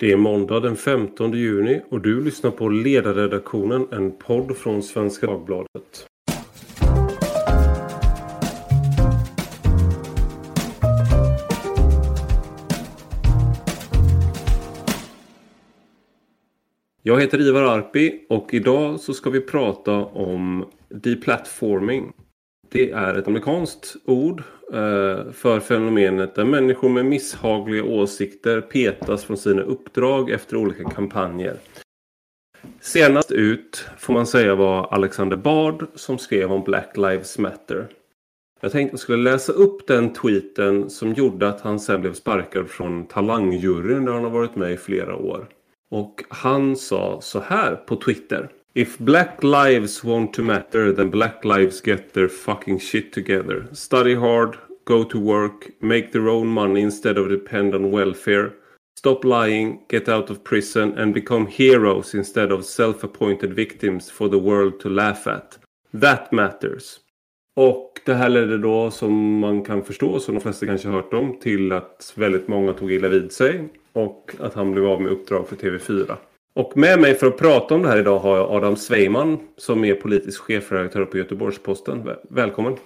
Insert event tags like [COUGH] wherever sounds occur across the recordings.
Det är måndag den 15 juni och du lyssnar på Ledarredaktionen, en podd från Svenska Dagbladet. Jag heter Ivar Arpi och idag så ska vi prata om deplatforming. Det är ett amerikanskt ord eh, för fenomenet där människor med misshagliga åsikter petas från sina uppdrag efter olika kampanjer. Senast ut får man säga var Alexander Bard som skrev om Black Lives Matter. Jag tänkte att jag skulle läsa upp den tweeten som gjorde att han sen blev sparkad från Talangjuryn där han har varit med i flera år. Och han sa så här på Twitter. If black lives want to matter then black lives get their fucking shit together. Study hard, go to work, make their own money instead of depend on welfare. Stop lying, get out of prison and become heroes instead of self-appointed victims for the world to laugh at. That matters. Och det här ledde då som man kan förstå, som de flesta kanske hört om, till att väldigt många tog illa vid sig. Och att han blev av med uppdrag för TV4. Och med mig för att prata om det här idag har jag Adam Sveiman som är politisk chefredaktör på Göteborgs-Posten. Välkommen!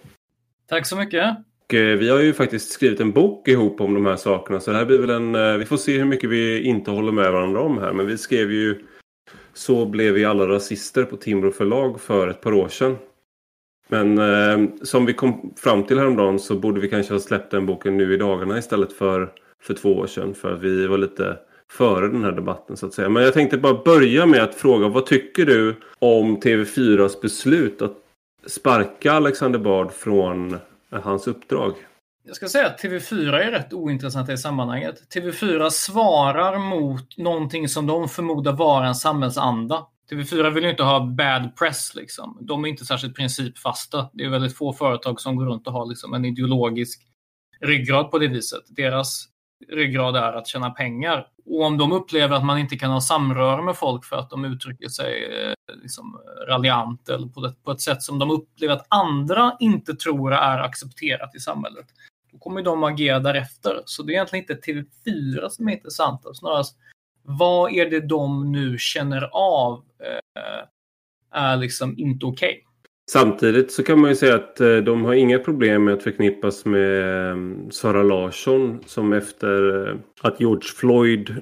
Tack så mycket! Och eh, vi har ju faktiskt skrivit en bok ihop om de här sakerna så det här blir väl en... Eh, vi får se hur mycket vi inte håller med varandra om här men vi skrev ju Så blev vi alla rasister på Timbro förlag för ett par år sedan. Men eh, som vi kom fram till häromdagen så borde vi kanske ha släppt den boken nu i dagarna istället för för två år sedan. För vi var lite före den här debatten så att säga. Men jag tänkte bara börja med att fråga vad tycker du om TV4s beslut att sparka Alexander Bard från eh, hans uppdrag? Jag ska säga att TV4 är rätt ointressant i sammanhanget. TV4 svarar mot någonting som de förmodar vara en samhällsanda. TV4 vill ju inte ha bad press. Liksom. De är inte särskilt principfasta. Det är väldigt få företag som går runt och har liksom, en ideologisk ryggrad på det viset. Deras ryggrad är att tjäna pengar. Och om de upplever att man inte kan ha samröre med folk för att de uttrycker sig eh, liksom, raljant eller på, ett, på ett sätt som de upplever att andra inte tror är accepterat i samhället, då kommer de agera därefter. Så det är egentligen inte TV4 som är intressant, snarast vad är det de nu känner av eh, är liksom inte okej. Okay. Samtidigt så kan man ju säga att eh, de har inga problem med att förknippas med eh, Sara Larsson som efter eh, att George Floyd,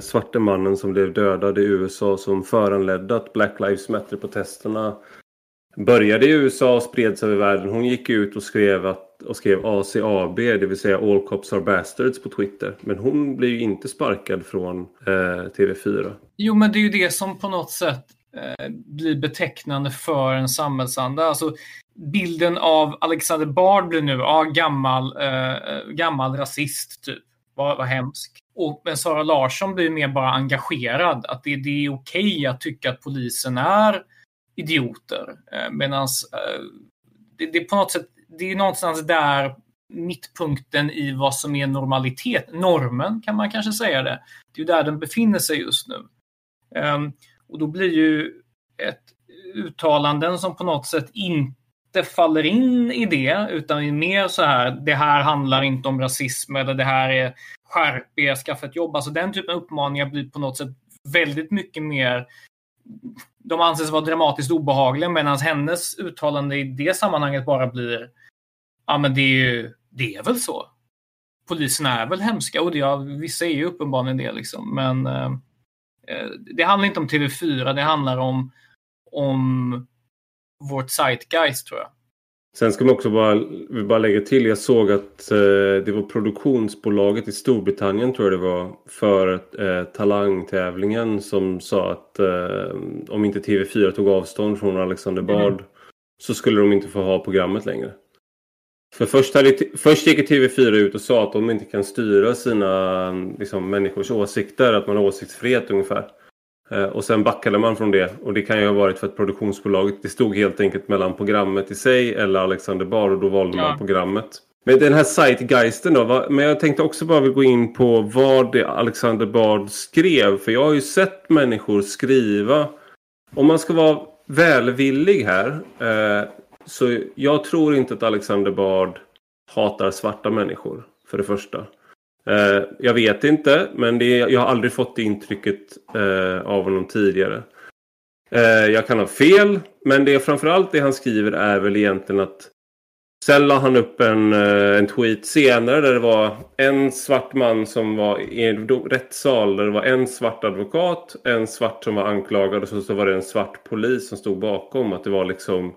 svarte mannen som blev dödad i USA som föranledde att Black Lives Matter-protesterna började i USA och spreds över världen. Hon gick ut och skrev, att, och skrev ACAB, det vill säga All Cops Are Bastards på Twitter. Men hon blir ju inte sparkad från eh, TV4. Jo, men det är ju det som på något sätt Eh, blir betecknande för en samhällsanda. Alltså, bilden av Alexander Bard blir nu, ja, gammal, eh, gammal rasist, typ. Vad, vad hemskt. Och, men Sara Larsson blir mer bara engagerad. Att det, det är okej att tycka att polisen är idioter. Eh, Medan eh, det, det, är på något sätt, det är någonstans där mittpunkten i vad som är normalitet, normen kan man kanske säga det. Det är där den befinner sig just nu. Um, och då blir ju ett uttalanden som på något sätt inte faller in i det, utan är mer så här, det här handlar inte om rasism eller det här är skärp er, skaffa ett jobb. Alltså den typen av uppmaningar blir på något sätt väldigt mycket mer de anses vara dramatiskt obehagliga medan hennes uttalande i det sammanhanget bara blir ja men det är ju, det är väl så. Poliserna är väl hemska och det, ja, vissa är ju uppenbarligen det liksom men eh, det handlar inte om TV4, det handlar om, om vårt zeitgeist tror jag. Sen ska man också bara, bara lägga till, jag såg att eh, det var produktionsbolaget i Storbritannien tror jag det var för eh, talangtävlingen som sa att eh, om inte TV4 tog avstånd från Alexander mm. Bard mm. så skulle de inte få ha programmet längre. För först, hade, först gick TV4 ut och sa att de inte kan styra sina liksom, människors åsikter, att man har åsiktsfrihet ungefär. Eh, och sen backade man från det och det kan ju ha varit för att produktionsbolaget, det stod helt enkelt mellan programmet i sig eller Alexander Bard och då valde ja. man programmet. Men den här Zeitgeisten då, men jag tänkte också bara gå in på vad det Alexander Bard skrev. För jag har ju sett människor skriva, om man ska vara välvillig här, eh, så jag tror inte att Alexander Bard hatar svarta människor. För det första. Eh, jag vet inte, men det, jag har aldrig fått det intrycket eh, av honom tidigare. Eh, jag kan ha fel, men det framförallt det han skriver är väl egentligen att Sen la han upp en, eh, en tweet senare där det var en svart man som var i en rättssal. Där det var en svart advokat, en svart som var anklagad och så, så var det en svart polis som stod bakom. Att det var liksom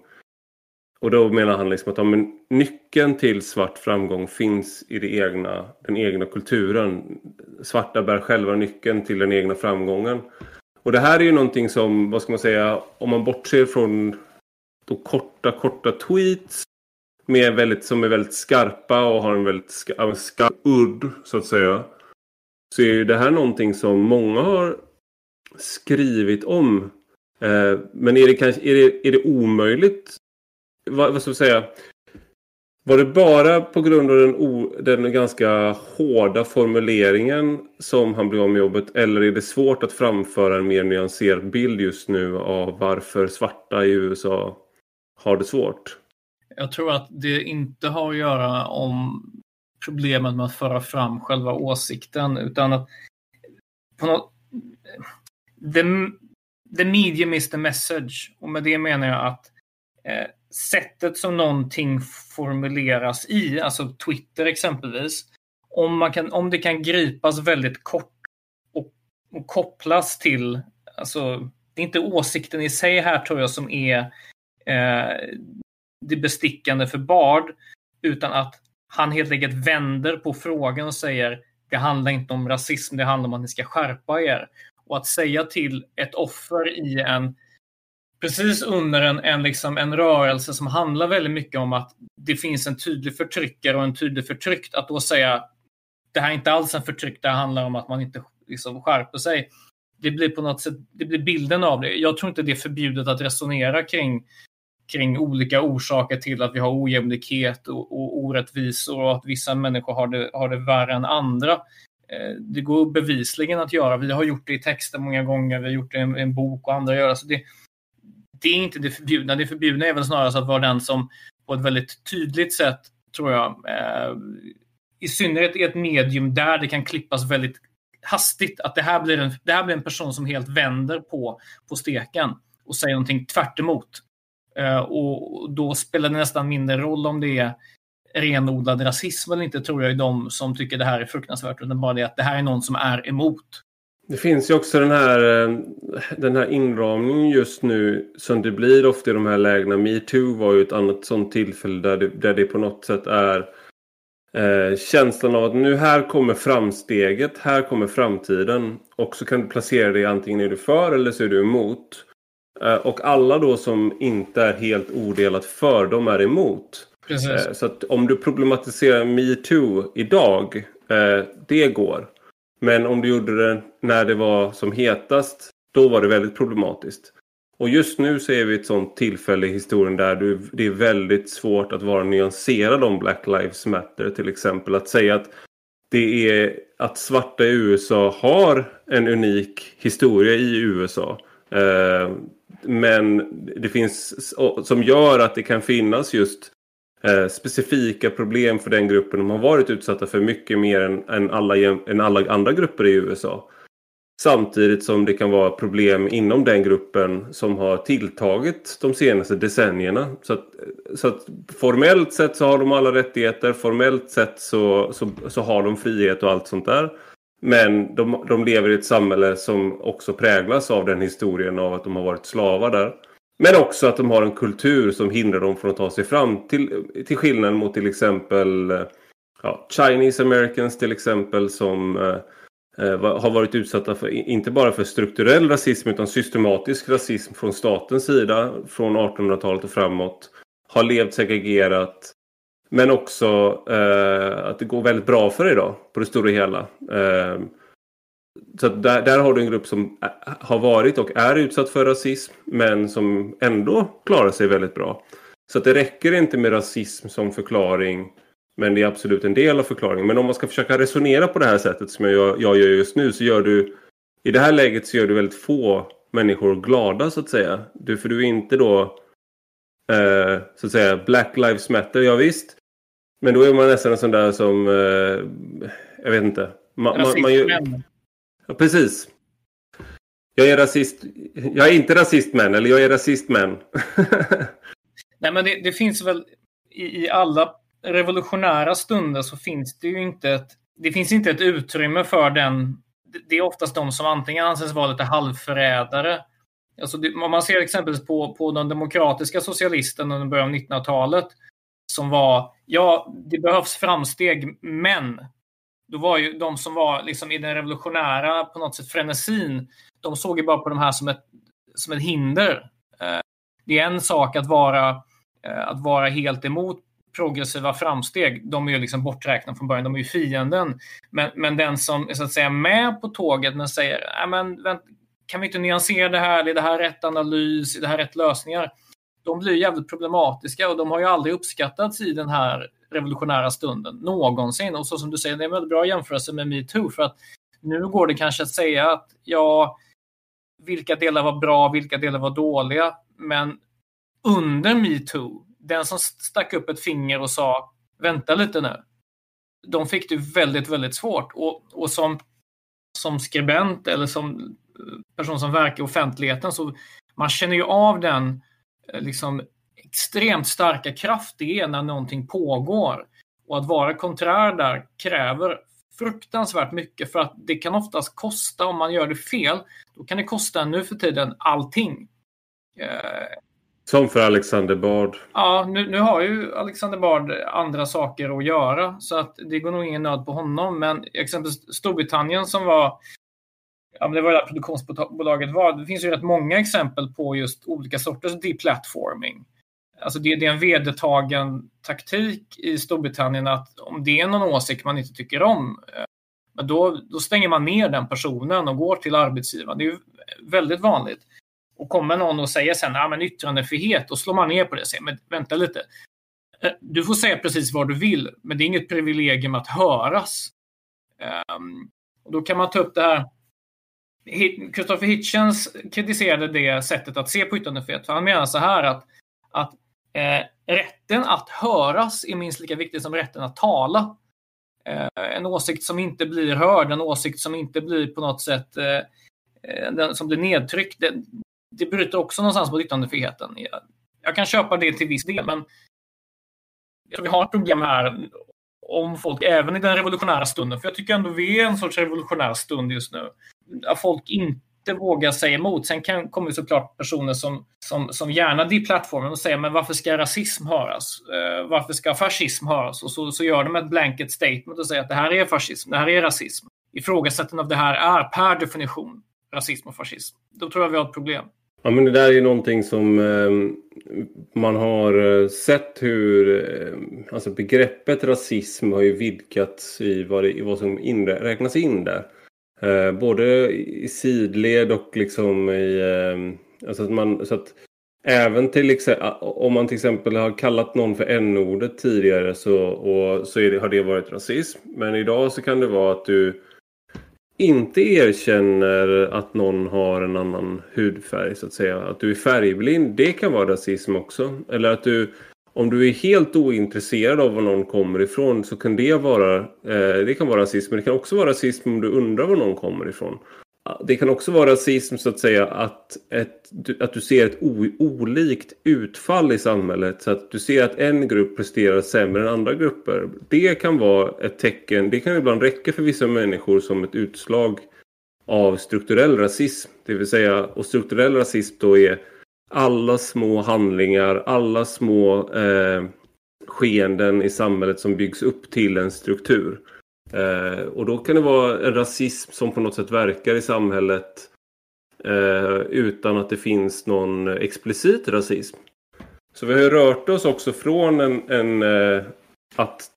och då menar han liksom att ja, men nyckeln till svart framgång finns i det egna, den egna kulturen. Svarta bär själva nyckeln till den egna framgången. Och det här är ju någonting som, vad ska man säga, om man bortser från de korta, korta tweets med väldigt, som är väldigt skarpa och har en väldigt skarp, skarp udd så att säga. Så är det här någonting som många har skrivit om. Eh, men är det, kanske, är, det, är det omöjligt vad, vad ska vi säga? Var det bara på grund av den, o, den ganska hårda formuleringen som han blev av med jobbet? Eller är det svårt att framföra en mer nyanserad bild just nu av varför svarta i USA har det svårt? Jag tror att det inte har att göra om problemet med att föra fram själva åsikten utan att på något, the, the medium is the message och med det menar jag att eh, sättet som någonting formuleras i, alltså Twitter exempelvis, om, man kan, om det kan gripas väldigt kort och, och kopplas till, alltså det är inte åsikten i sig här tror jag som är eh, det bestickande för Bard, utan att han helt enkelt vänder på frågan och säger det handlar inte om rasism, det handlar om att ni ska skärpa er. Och att säga till ett offer i en precis under en, en, liksom, en rörelse som handlar väldigt mycket om att det finns en tydlig förtryckare och en tydlig förtryckt, att då säga det här är inte alls en förtryck, det handlar om att man inte liksom, skärper sig. Det blir på något sätt, det blir bilden av det. Jag tror inte det är förbjudet att resonera kring, kring olika orsaker till att vi har ojämlikhet och, och orättvisor och att vissa människor har det, har det värre än andra. Eh, det går bevisligen att göra. Vi har gjort det i texter många gånger, vi har gjort det i en, en bok och andra gör alltså det. Så det det är inte det förbjudna. Det förbjudna är väl snarare att vara den som på ett väldigt tydligt sätt, tror jag, eh, i synnerhet i ett medium där det kan klippas väldigt hastigt, att det här blir en, det här blir en person som helt vänder på, på steken och säger någonting tvärt emot. Eh, och då spelar det nästan mindre roll om det är renodlad rasism eller inte, tror jag, i de som tycker det här är fruktansvärt, utan bara det att det här är någon som är emot. Det finns ju också den här, eh, den här inramningen just nu som det blir ofta i de här lägena. Metoo var ju ett annat sånt tillfälle där det, där det på något sätt är eh, känslan av att nu här kommer framsteget, här kommer framtiden. Och så kan du placera dig antingen är du för eller så är du emot. Eh, och alla då som inte är helt odelat för, de är emot. Eh, så att om du problematiserar metoo idag, eh, det går. Men om du gjorde det när det var som hetast, då var det väldigt problematiskt. Och just nu så är vi ett sånt tillfälle i historien där det är väldigt svårt att vara nyanserad om Black Lives Matter till exempel. Att säga att det är att svarta i USA har en unik historia i USA. Eh, men det finns som gör att det kan finnas just eh, specifika problem för den gruppen. De har varit utsatta för mycket mer än, än, alla, än alla andra grupper i USA. Samtidigt som det kan vara problem inom den gruppen som har tilltagit de senaste decennierna. Så att, så att formellt sett så har de alla rättigheter. Formellt sett så, så, så har de frihet och allt sånt där. Men de, de lever i ett samhälle som också präglas av den historien av att de har varit slavar där. Men också att de har en kultur som hindrar dem från att ta sig fram. Till, till skillnad mot till exempel eh, ja, Chinese Americans till exempel som eh, eh har varit utsatta för inte bara för strukturell rasism utan systematisk rasism från statens sida från 1800-talet och framåt. Har levt segregerat. Men också eh, att det går väldigt bra för det idag på det stora hela. Eh, så där, där har du en grupp som har varit och är utsatt för rasism men som ändå klarar sig väldigt bra. Så det räcker inte med rasism som förklaring men det är absolut en del av förklaringen. Men om man ska försöka resonera på det här sättet som jag, jag gör just nu så gör du i det här läget så gör du väldigt få människor glada så att säga. Du, för du är inte då eh, så att säga Black Lives Matter, ja visst. Men då är man nästan en sån där som eh, jag vet inte. Man, man, man precis. Jag är rasist. Jag är inte rasist men, eller jag är rasist men. [LAUGHS] Nej, men det, det finns väl i, i, alla revolutionära stunder så finns det ju inte ett, det finns inte ett utrymme för den. Det är oftast de som antingen anses vara lite halvförrädare. Alltså det, om man ser exempelvis på, på de demokratiska socialisterna under början av 1900-talet som var, ja, det behövs framsteg, men då var ju de som var liksom i den revolutionära på något sätt frenesin, de såg ju bara på de här som ett, som ett hinder. Eh, det är en sak att vara, eh, att vara helt emot progressiva framsteg. De är ju liksom borträknade från början, de är ju fienden. Men, men den som är så att säga med på tåget men säger, äh, men vänt, kan vi inte nyansera det här? Är det här rätt analys? Är det här rätt lösningar? De blir jävligt problematiska och de har ju aldrig uppskattats i den här revolutionära stunden någonsin. Och så som du säger, det är en väldigt bra jämförelse med metoo för att nu går det kanske att säga att ja, vilka delar var bra, vilka delar var dåliga. Men under metoo, den som stack upp ett finger och sa vänta lite nu. De fick det väldigt, väldigt svårt. Och, och som, som skribent eller som eh, person som verkar i offentligheten så man känner ju av den eh, liksom extremt starka kraft det är när någonting pågår. Och att vara konträr där kräver fruktansvärt mycket för att det kan oftast kosta, om man gör det fel, då kan det kosta nu för tiden allting. Eh, Som för Alexander Bard. Ja, nu, nu har ju Alexander Bard andra saker att göra så att det går nog ingen nöd på honom. Men exempelvis Storbritannien som var ja, men det var där produktionsbolaget var. Det finns ju rätt många exempel på just olika sorters deplatforming. Alltså det, det är en vedertagen taktik i Storbritannien att om det är någon åsikt man inte tycker om, eh, men då, då stänger man ner den personen och går till arbetsgivaren. Det är ju väldigt vanligt. Och kommer någon och säger sen ja, men yttrandefrihet, då slår man ner på det och säger men vänta lite. Eh, du får säga precis vad du vill, men det är inget privilegium att höras. Um, och då kan man ta upp det här Christopher Hitchens kritiserade det sättet att se på yttrandefrihet. För han menar så här att, att eh, rätten att höras är minst lika viktig som rätten att tala. Eh, en åsikt som inte blir hörd, en åsikt som inte blir på något sätt eh, eh den, som blir nedtryckt, det, det bryter också någonstans mot yttrandefriheten. Jag, jag kan köpa det till viss del, men vi har ett problem här om folk, även i den revolutionära stunden, för jag tycker ändå vi är en sorts revolutionär stund just nu, att folk inte vågar säga emot. Sen kan, kommer såklart personer som, som, som gärna deplattformen och säger men varför ska rasism höras? Uh, varför ska fascism höras? Och så, så gör de ett blanket statement och säger att det här är fascism, det här är rasism. Ifrågasättande av det här är per definition rasism och fascism. Då tror jag vi har ett problem. Ja, men det där är ju någonting som eh, man har eh, sett hur eh, alltså begreppet rasism har ju vidgats i vad, det, i vad som inre, räknas in där. Eh, både i sidled och liksom i... Eh, alltså att man, så att även till exempel, om man till exempel har kallat någon för n-ordet tidigare så, och, så det, har det varit rasism. Men idag så kan det vara att du inte erkänner att någon har en annan hudfärg så att säga. Att du är färgblind, det kan vara rasism också. Eller att du, om du är helt ointresserad av var någon kommer ifrån så kan det vara, eh, det kan vara rasism. Men det kan också vara rasism om du undrar var någon kommer ifrån. Det kan också vara rasism så att säga att, ett, att du ser ett o, olikt utfall i samhället. Så att du ser att en grupp presterar sämre än andra grupper. Det kan vara ett tecken, det kan ibland räcka för vissa människor som ett utslag av strukturell rasism. Det vill säga, och strukturell rasism då är alla små handlingar, alla små eh, skeenden i samhället som byggs upp till en struktur. Eh, och då kan det vara en rasism som på något sätt verkar i samhället eh, utan att det finns någon explicit rasism. Så vi har rört oss också från en, en eh, att,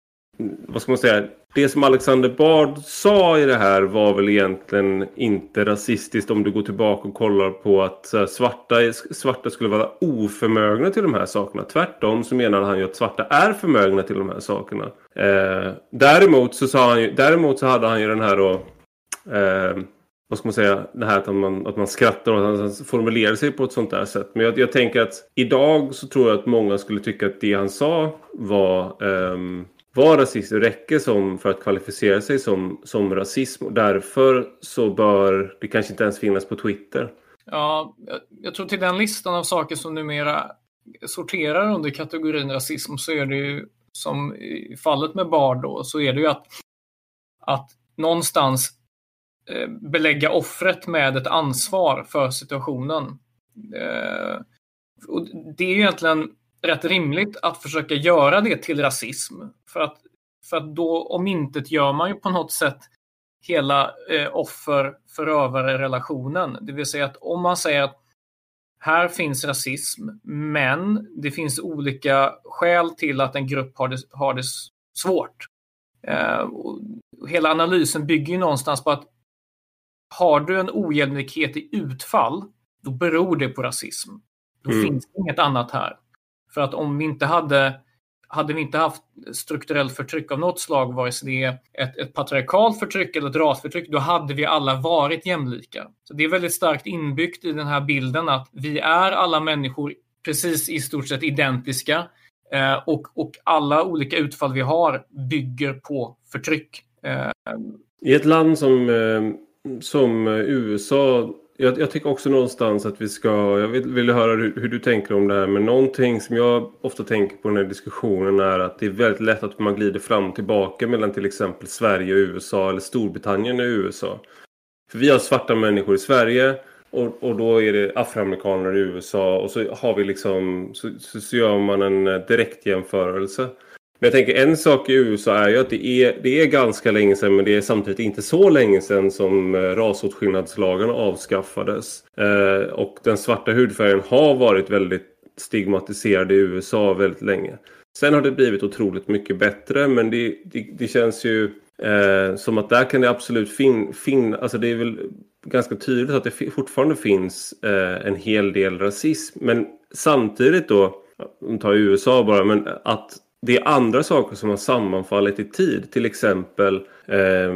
vad ska man säga, det som Alexander Bard sa i det här var väl egentligen inte rasistiskt om du går tillbaka och kollar på att svarta, svarta skulle vara oförmögna till de här sakerna. Tvärtom så menar han ju att svarta är förmögna till de här sakerna. Eh, däremot, så sa han ju, däremot så hade han ju den här då, eh, vad ska man säga, det här att man, att man skrattar och att han formulerar sig på ett sånt där sätt. Men jag, jag tänker att idag så tror jag att många skulle tycka att det han sa var eh, vara rasist räcker som för att kvalificera sig som, som rasism. Och därför så bör det kanske inte ens finnas på Twitter. Ja, jag, jag tror till den listan av saker som numera sorterar under kategorin rasism så är det ju som i fallet med Bard då, så är det ju att, att någonstans eh, belägga offret med ett ansvar för situationen. Eh, och det är ju egentligen rätt rimligt att försöka göra det till rasism. För att, för att då omintetgör man ju på något sätt hela eh, offer-förövare-relationen. Det vill säga att om man säger att här finns rasism, men det finns olika skäl till att en grupp har det, har det svårt. Eh, hela analysen bygger ju någonstans på att har du en ojämlikhet i utfall, då beror det på rasism. Då mm. finns det inget annat här. För att om vi inte hade hade vi inte haft strukturellt förtryck av något slag, vare sig det är ett, ett patriarkalt förtryck eller ett rasförtryck, då hade vi alla varit jämlika. Så Det är väldigt starkt inbyggt i den här bilden att vi är alla människor precis i stort sett identiska eh, och, och alla olika utfall vi har bygger på förtryck. Eh, I ett land som, eh, som eh, USA jag, jag, tycker också någonstans att vi ska, jag vill, vill höra hur, hur, du tänker om det här, men någonting som jag ofta tänker på i den här diskussionen är att det är väldigt lätt att man glider fram och tillbaka mellan till exempel Sverige och USA eller Storbritannien och USA. För vi har svarta människor i Sverige och, och då är det afroamerikaner i USA och så har vi liksom, så, så, så gör man en eh, direkt jämförelse. Men jag tänker en sak i USA är ju att det är, det är ganska länge sedan men det är samtidigt inte så länge sedan som eh, rasåtskillnadslagen avskaffades. Eh, och den svarta hudfärgen har varit väldigt stigmatiserad i USA väldigt länge. Sen har det blivit otroligt mycket bättre men det, det, det känns ju eh, som att där kan det absolut finnas, fin, alltså det är väl ganska tydligt att det fortfarande finns eh, en hel del rasism. Men samtidigt då, om tar USA bara, men att det är andra saker som har sammanfallit i tid. Till exempel eh,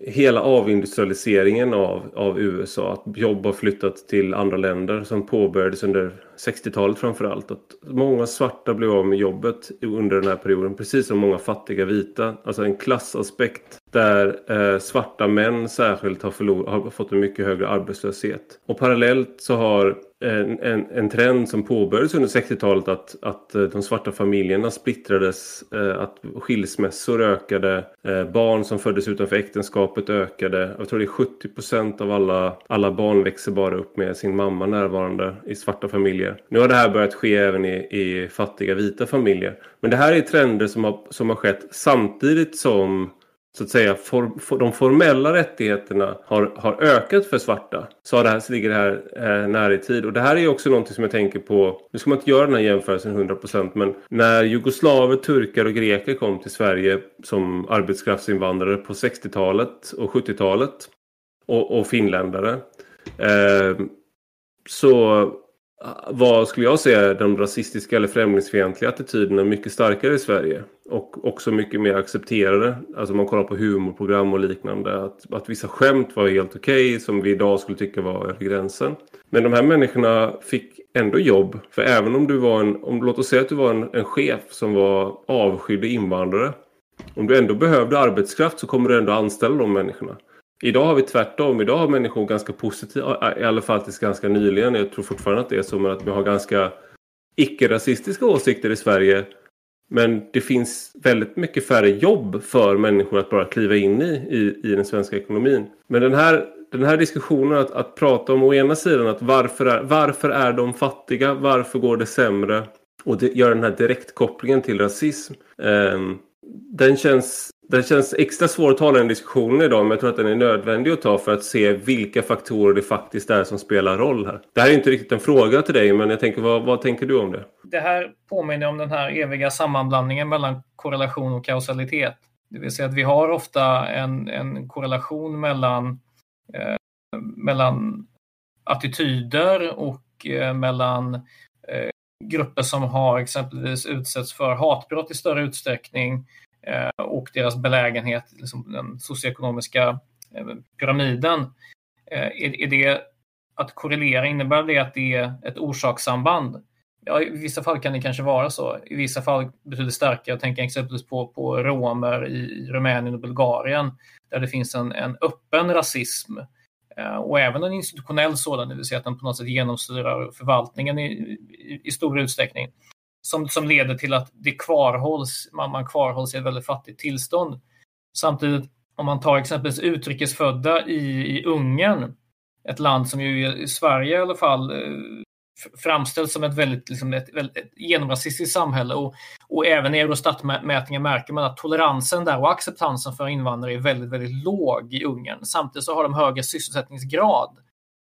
hela avindustrialiseringen av, av USA. Att jobb har flyttat till andra länder som påbörjades under 60-talet framförallt. Att många svarta blev av med jobbet under den här perioden. Precis som många fattiga vita. Alltså en klassaspekt där eh, svarta män särskilt har, förlor- har fått en mycket högre arbetslöshet. Och parallellt så har en, en, en trend som påbörjades under 60-talet att, att eh, de svarta familjerna splittrades, eh, att skilsmässor ökade, eh, barn som föddes utanför äktenskapet ökade. Jag tror det är 70 procent av alla, alla barn växer bara upp med sin mamma närvarande i svarta familjer. Nu har det här börjat ske även i, i fattiga vita familjer. Men det här är trender som har, som har skett samtidigt som så att säga for, for, de formella rättigheterna har, har ökat för svarta så, har det här, så ligger det här eh, nära i tid. Och det här är också någonting som jag tänker på, nu ska man inte göra den här jämförelsen 100% men när jugoslaver, turkar och greker kom till Sverige som arbetskraftsinvandrare på 60-talet och 70-talet och, och finländare eh, så var, skulle jag säga, de rasistiska eller främlingsfientliga attityderna mycket starkare i Sverige. Och också mycket mer accepterade. Alltså man kollar på humorprogram och liknande. Att, att vissa skämt var helt okej okay, som vi idag skulle tycka var över gränsen. Men de här människorna fick ändå jobb. För även om du var en, om, låt oss säga att du var en, en chef som var avskydd invandrare. Om du ändå behövde arbetskraft så kommer du ändå anställa de människorna. Idag har vi tvärtom. Idag har människor ganska positiva, i alla fall tills ganska nyligen. Jag tror fortfarande att det är så, men att vi har ganska icke-rasistiska åsikter i Sverige. Men det finns väldigt mycket färre jobb för människor att bara kliva in i, i, i den svenska ekonomin. Men den här, den här diskussionen att, att prata om å ena sidan att varför är, varför är de fattiga? Varför går det sämre? Och det, göra den här direktkopplingen till rasism. Eh, den känns den känns extra svår att ta den diskussionen idag men jag tror att den är nödvändig att ta för att se vilka faktorer det faktiskt är som spelar roll här. Det här är inte riktigt en fråga till dig men jag tänker vad, vad tänker du om det? Det här påminner om den här eviga sammanblandningen mellan korrelation och kausalitet. Det vill säga att vi har ofta en, en korrelation mellan, eh, mellan attityder och eh, mellan eh, grupper som har exempelvis utsätts för hatbrott i större utsträckning Eh, och deras belägenhet, liksom den socioekonomiska eh, pyramiden. Eh, är, är det att korrelera, innebär det att det är ett orsakssamband? Ja, I vissa fall kan det kanske vara så. I vissa fall betyder det starkare. Jag tänker exempelvis på, på romer i Rumänien och Bulgarien där det finns en, en öppen rasism eh, och även en institutionell sådan, det vill säga att den på något sätt genomsyrar förvaltningen i, i, i stor utsträckning. Som, som leder till att det kvarhålls, man, man kvarhålls i ett väldigt fattigt tillstånd. Samtidigt, om man tar exempelvis utrikesfödda i, i Ungern, ett land som ju i Sverige i alla fall eh, framställs som ett väldigt, liksom ett, väldigt ett genomrasistiskt samhälle. Och, och även i Eurostat-mätningar märker man att toleransen där och acceptansen för invandrare är väldigt, väldigt låg i Ungern. Samtidigt så har de högre sysselsättningsgrad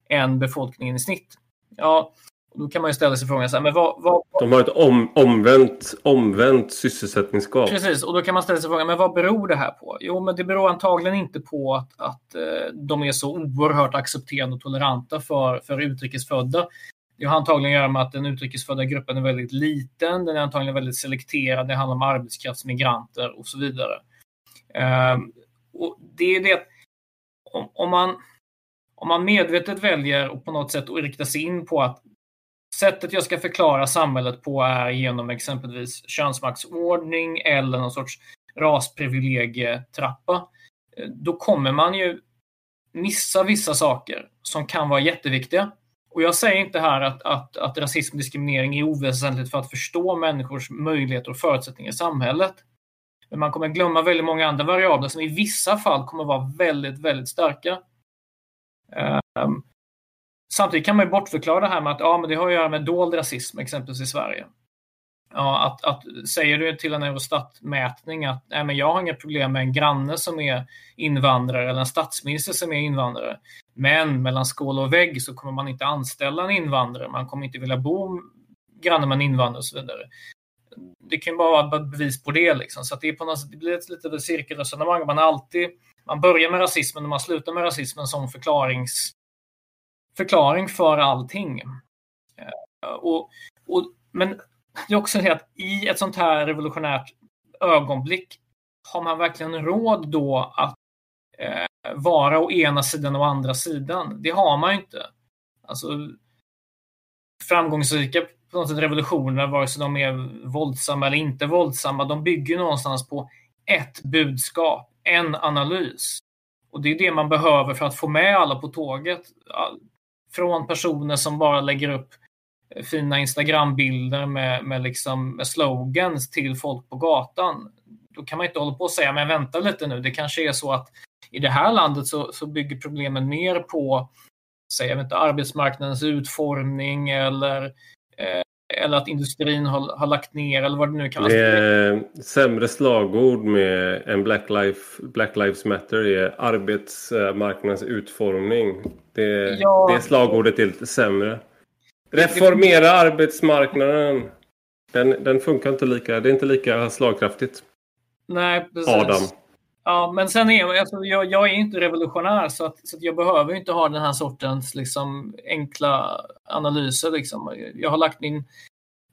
än befolkningen i snitt. Ja, då kan man ju ställa sig frågan så här, men vad, vad... De har ett om, omvänt, omvänt sysselsättningsgap. Precis, och då kan man ställa sig frågan, men vad beror det här på? Jo, men det beror antagligen inte på att, att eh, de är så oerhört accepterande och toleranta för, för utrikesfödda. Det har antagligen att göra med att den utrikesfödda gruppen är väldigt liten. Den är antagligen väldigt selekterad. Det handlar om arbetskraftsmigranter och så vidare. Um, och det är det om, om, man, om man medvetet väljer och på något sätt rikta sig in på att sättet jag ska förklara samhället på är genom exempelvis könsmaktsordning eller någon sorts rasprivilegietrappa. Då kommer man ju missa vissa saker som kan vara jätteviktiga. Och jag säger inte här att, att, att rasism och diskriminering är oväsentligt för att förstå människors möjligheter och förutsättningar i samhället. Men man kommer glömma väldigt många andra variabler som i vissa fall kommer vara väldigt, väldigt starka. Um, samtidigt kan man ju bortförklara det här med att ja, men det har att göra med dold rasism, exempelvis i Sverige. Ja, att, att, säger du till en Eurostat-mätning att nej, men jag har inga problem med en granne som är invandrare eller en statsminister som är invandrare. Men mellan skål och vägg så kommer man inte anställa en invandrare. Man kommer inte vilja bo granne med en invandrare och så vidare. Det kan bara vara ett bevis på det. Liksom. Så det, är på något sätt, det blir ett litet cirkelresonemang. Man, alltid, man börjar med rasismen och man slutar med rasismen som förklarings, förklaring för allting. Eh, och, och, men det är också det att i ett sånt här revolutionärt ögonblick har man verkligen råd då att eh, vara å ena sidan och andra sidan? Det har man ju inte. Alltså, framgångsrika på något sätt, revolutioner, vare sig de är våldsamma eller inte våldsamma, de bygger någonstans på ett budskap, en analys. Och det är det man behöver för att få med alla på tåget. Från personer som bara lägger upp fina Instagram-bilder med, med, liksom, med slogans till folk på gatan. Då kan man inte hålla på och säga, men vänta lite nu, det kanske är så att i det här landet så, så bygger problemen mer på säg, jag vet inte, arbetsmarknadens utformning eller, eh, eller att industrin har, har lagt ner eller vad det nu kallas. Är sämre slagord med en Black, Life, Black Lives Matter är arbetsmarknadens utformning. Det, ja. det slagordet är lite sämre. Reformera arbetsmarknaden. Den, den funkar inte lika, det är inte lika slagkraftigt. Nej, precis. Adam. Ja, men sen är alltså, jag, jag är inte revolutionär så, att, så att jag behöver inte ha den här sortens liksom, enkla analyser. Liksom. Jag har lagt min,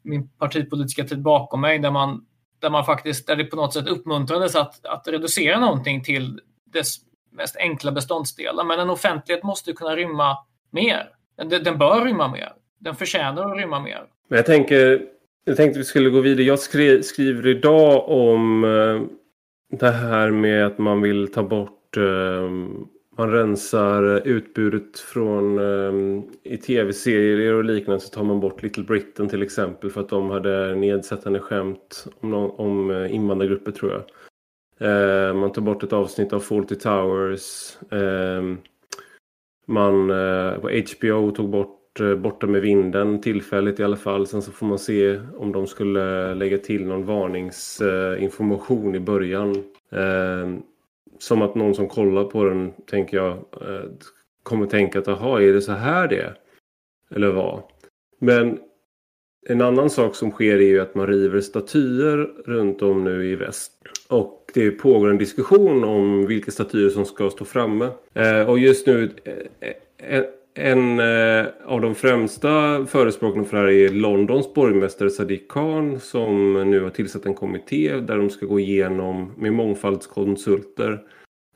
min partipolitiska tid bakom mig där man, där man faktiskt, där det på något sätt uppmuntrades att, att reducera någonting till dess mest enkla beståndsdelar. Men en offentlighet måste kunna rymma mer. Den, den bör rymma mer. Den förtjänar att rymma mer. Men jag tänker, jag tänkte vi skulle gå vidare. Jag skri, skriver idag om eh, det här med att man vill ta bort eh, man rensar utbudet från eh, i tv-serier och liknande så tar man bort Little Britain till exempel för att de hade nedsättande skämt om, om eh, invandrargrupper tror jag. Eh, man tar bort ett avsnitt av Fawlty Towers. Ehm, eh, man på HBO tog bort Eh, borta med vinden tillfälligt i alla fall. Sen så får man se om de skulle lägga till någon varningsinformation i början. Eh, som att någon som kollar på den, tänker jag, eh, kommer tänka att jaha, är det så här det? Eller vad? Men en annan sak som sker är ju att man river statyer runt om nu i väst. Och det pågår en diskussion om vilka statyer som ska stå framme. Eh, och just nu en eh, av de främsta förespråkarna för det här är Londons borgmästare Sadiq Khan som nu har tillsatt en kommitté där de ska gå igenom med mångfaldskonsulter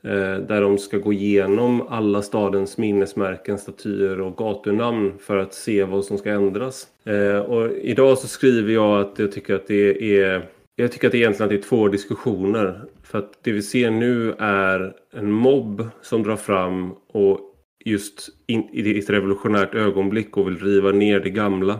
Eh, där de ska gå igenom alla stadens minnesmärken, statyer och gatunamn för att se vad som ska ändras. Eh, och idag så skriver jag att jag tycker att det är jag tycker att det egentligen är två diskussioner. För att det vi ser nu är en mobb som drar fram och just in, i ett revolutionärt ögonblick och vill riva ner det gamla.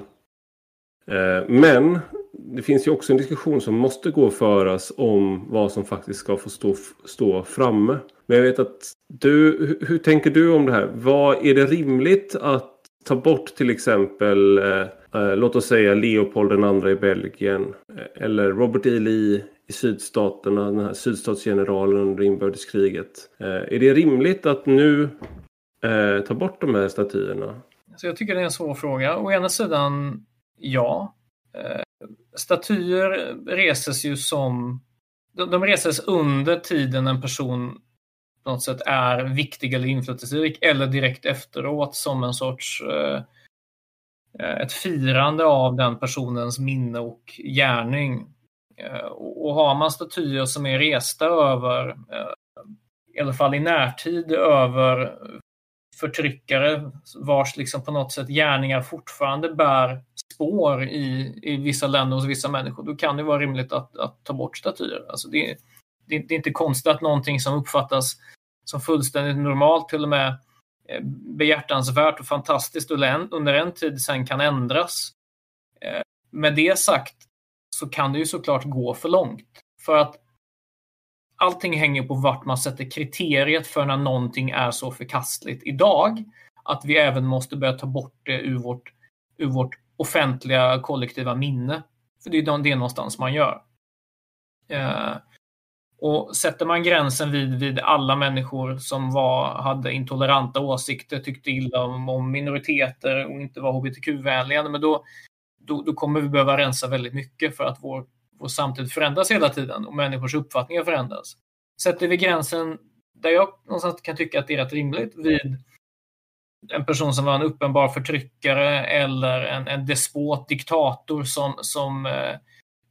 Eh, men det finns ju också en diskussion som måste gå att föras om vad som faktiskt ska få stå, stå framme. Men jag vet att du, hur, hur tänker du om det här? Vad är det rimligt att ta bort till exempel, eh, eh låt oss säga Leopold II i Belgien eh, eller Robert E. Lee i sydstaterna, den här sydstatsgeneralen under inbördeskriget. Eh, är det rimligt att nu eh, ta bort de här statyerna? Så jag tycker det är en svår fråga. Å ena sidan, ja. Eh, statyer reses ju som... De, de reses under tiden en person på något sätt är viktig eller inflytelserik eller direkt efteråt som en sorts eh, eh ett firande av den personens minne och gärning. Eh, och har man statyer som är resta över, eh, i alla fall i närtid, över förtryckare vars liksom på något sätt gärningar fortfarande bär spår i, i vissa länder hos vissa människor, då kan det vara rimligt att, att ta bort statyer. Alltså det, det, det, är inte konstigt att någonting som uppfattas som fullständigt normalt, till och med eh, behjärtansvärt och fantastiskt under en tid sen kan ändras. Eh, med det sagt så kan det ju såklart gå för långt. För att allting hänger på vart man sätter kriteriet för när någonting är så förkastligt idag att vi även måste börja ta bort det ur vårt, ur vårt offentliga kollektiva minne. För det är det någonstans man gör. Eh, och sätter man gränsen vid, vid alla människor som var, hade intoleranta åsikter, tyckte illa om, om minoriteter och inte var hbtq-vänliga, men då, då, då, kommer vi behöva rensa väldigt mycket för att vår, vår samtid förändras hela tiden och människors uppfattningar förändras. Sätter vi gränsen där jag någonstans kan tycka att det är rätt rimligt vid en person som var en uppenbar förtryckare eller en, en despot, diktator som, som eh,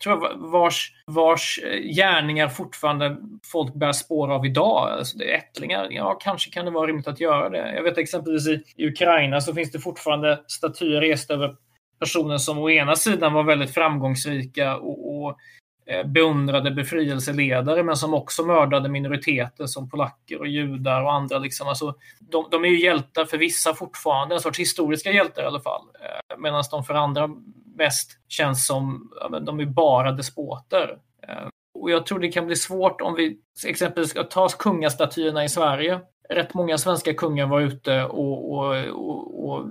tror jag, vars, vars eh, gärningar fortfarande folk bär spår av idag. Alltså det är ättlingar. Ja, kanske kan det vara rimligt att göra det. Jag vet exempelvis i, i Ukraina så finns det fortfarande statyer resta över personer som å ena sidan var väldigt framgångsrika och, och eh, beundrade befrielseledare men som också mördade minoriteter som polacker och judar och andra. Liksom. Alltså, de, de är ju hjältar för vissa fortfarande, en sorts historiska hjältar i alla fall. Eh, Medan de för andra mest känns som, ja, de är bara despoter. Eh, och jag tror det kan bli svårt om vi exempelvis ska ta kungastatyerna i Sverige. Rätt många svenska kungar var ute och, och, och, och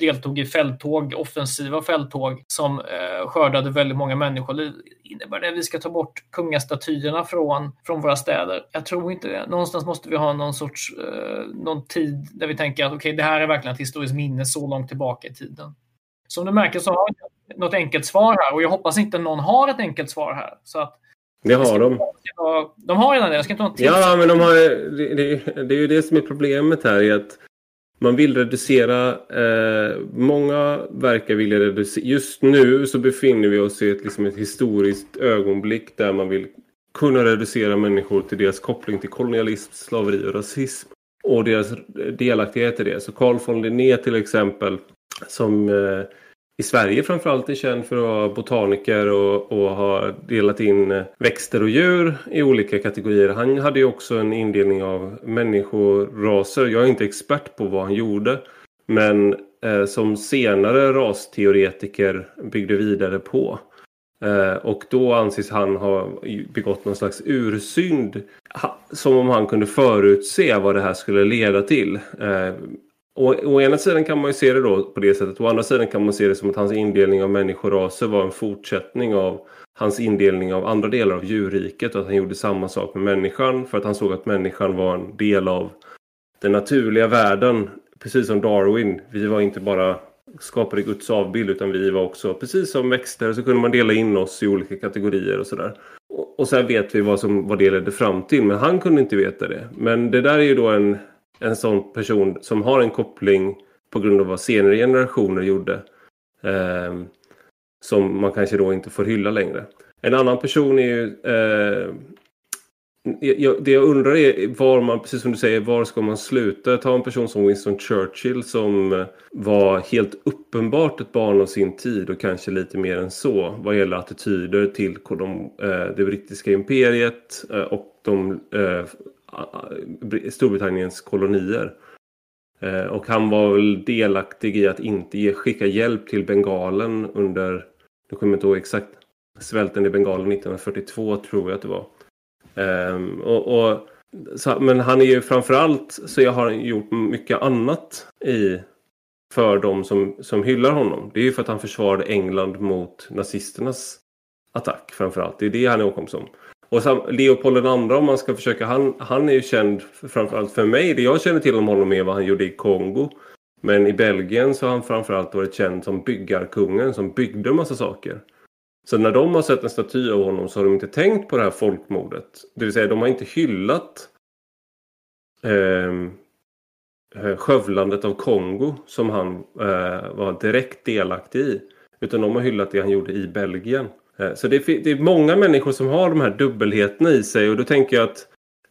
deltog i fälttåg, offensiva fälttåg som eh, skördade väldigt många människoliv. Innebär det att vi ska ta bort kungastatyerna från, från våra städer? Jag tror inte det. Någonstans måste vi ha någon sorts eh, någon tid där vi tänker att okay, det här är verkligen ett historiskt minne så långt tillbaka i tiden. Som du märker så har jag något enkelt svar här och jag hoppas inte någon har ett enkelt svar här. Så att, det har de. De har redan det. Jag ska inte ha Ja, men de har, det, det, det är ju det som är problemet här. Är att man vill reducera, eh, många verkar vilja reducera. Just nu så befinner vi oss i ett, liksom ett historiskt ögonblick där man vill kunna reducera människor till deras koppling till kolonialism, slaveri och rasism. Och deras delaktighet i det. Så Carl von Linné till exempel som eh, i Sverige framförallt är känd för att vara botaniker och, och ha delat in eh, växter och djur i olika kategorier. Han hade ju också en indelning av människoraser. Jag är inte expert på vad han gjorde. Men eh, som senare rasteoretiker byggde vidare på. Eh, och då anses han ha begått någon slags ursynd. Ha, som om han kunde förutse vad det här skulle leda till. Eh, Å, å ena sidan kan man ju se det då på det sättet. Å andra sidan kan man se det som att hans indelning av människoraser var en fortsättning av hans indelning av andra delar av djurriket och att han gjorde samma sak med människan för att han såg att människan var en del av den naturliga världen. Precis som Darwin. Vi var inte bara skapade Guds avbild utan vi var också, precis som växter, så kunde man dela in oss i olika kategorier och sådär. Och, och sen vet vi vad, som, vad det ledde fram till, men han kunde inte veta det. Men det där är ju då en en sån person som har en koppling på grund av vad senare generationer gjorde. Eh, som man kanske då inte får hylla längre. En annan person är ju eh, jag, det jag undrar är var man, precis som du säger, var ska man sluta? Ta en person som Winston Churchill som var helt uppenbart ett barn av sin tid och kanske lite mer än så vad gäller attityder till de, eh, det brittiska imperiet eh, och de, eh, Eh, eh, Storbritanniens kolonier. Eh, och han var väl delaktig i att inte ge, skicka hjälp till Bengalen under, nu kommer jag inte ihåg exakt, svälten i Bengalen 1942 tror jag att det var. Um, och, och så, men han är ju framförallt så jag har gjort mycket annat i för de som, som hyllar honom. Det är ju för att han försvarade England mot nazisternas attack framförallt. Det är det han är åkom som. Och sam, Leopold II om man ska försöka, han, han är ju känd framförallt för mig. Det jag känner till om honom är vad han gjorde i Kongo. Men i Belgien så har han framförallt varit känd som byggarkungen som byggde massa saker. Så när de har sett en staty av honom så har de inte tänkt på det här folkmordet. Det vill säga de har inte hyllat ehm, eh, skövlandet av Kongo som han eh, var direkt delaktig i. Utan de har hyllat det han gjorde i Belgien. Eh, så det är, det är många människor som har de här dubbelheterna i sig och då tänker jag att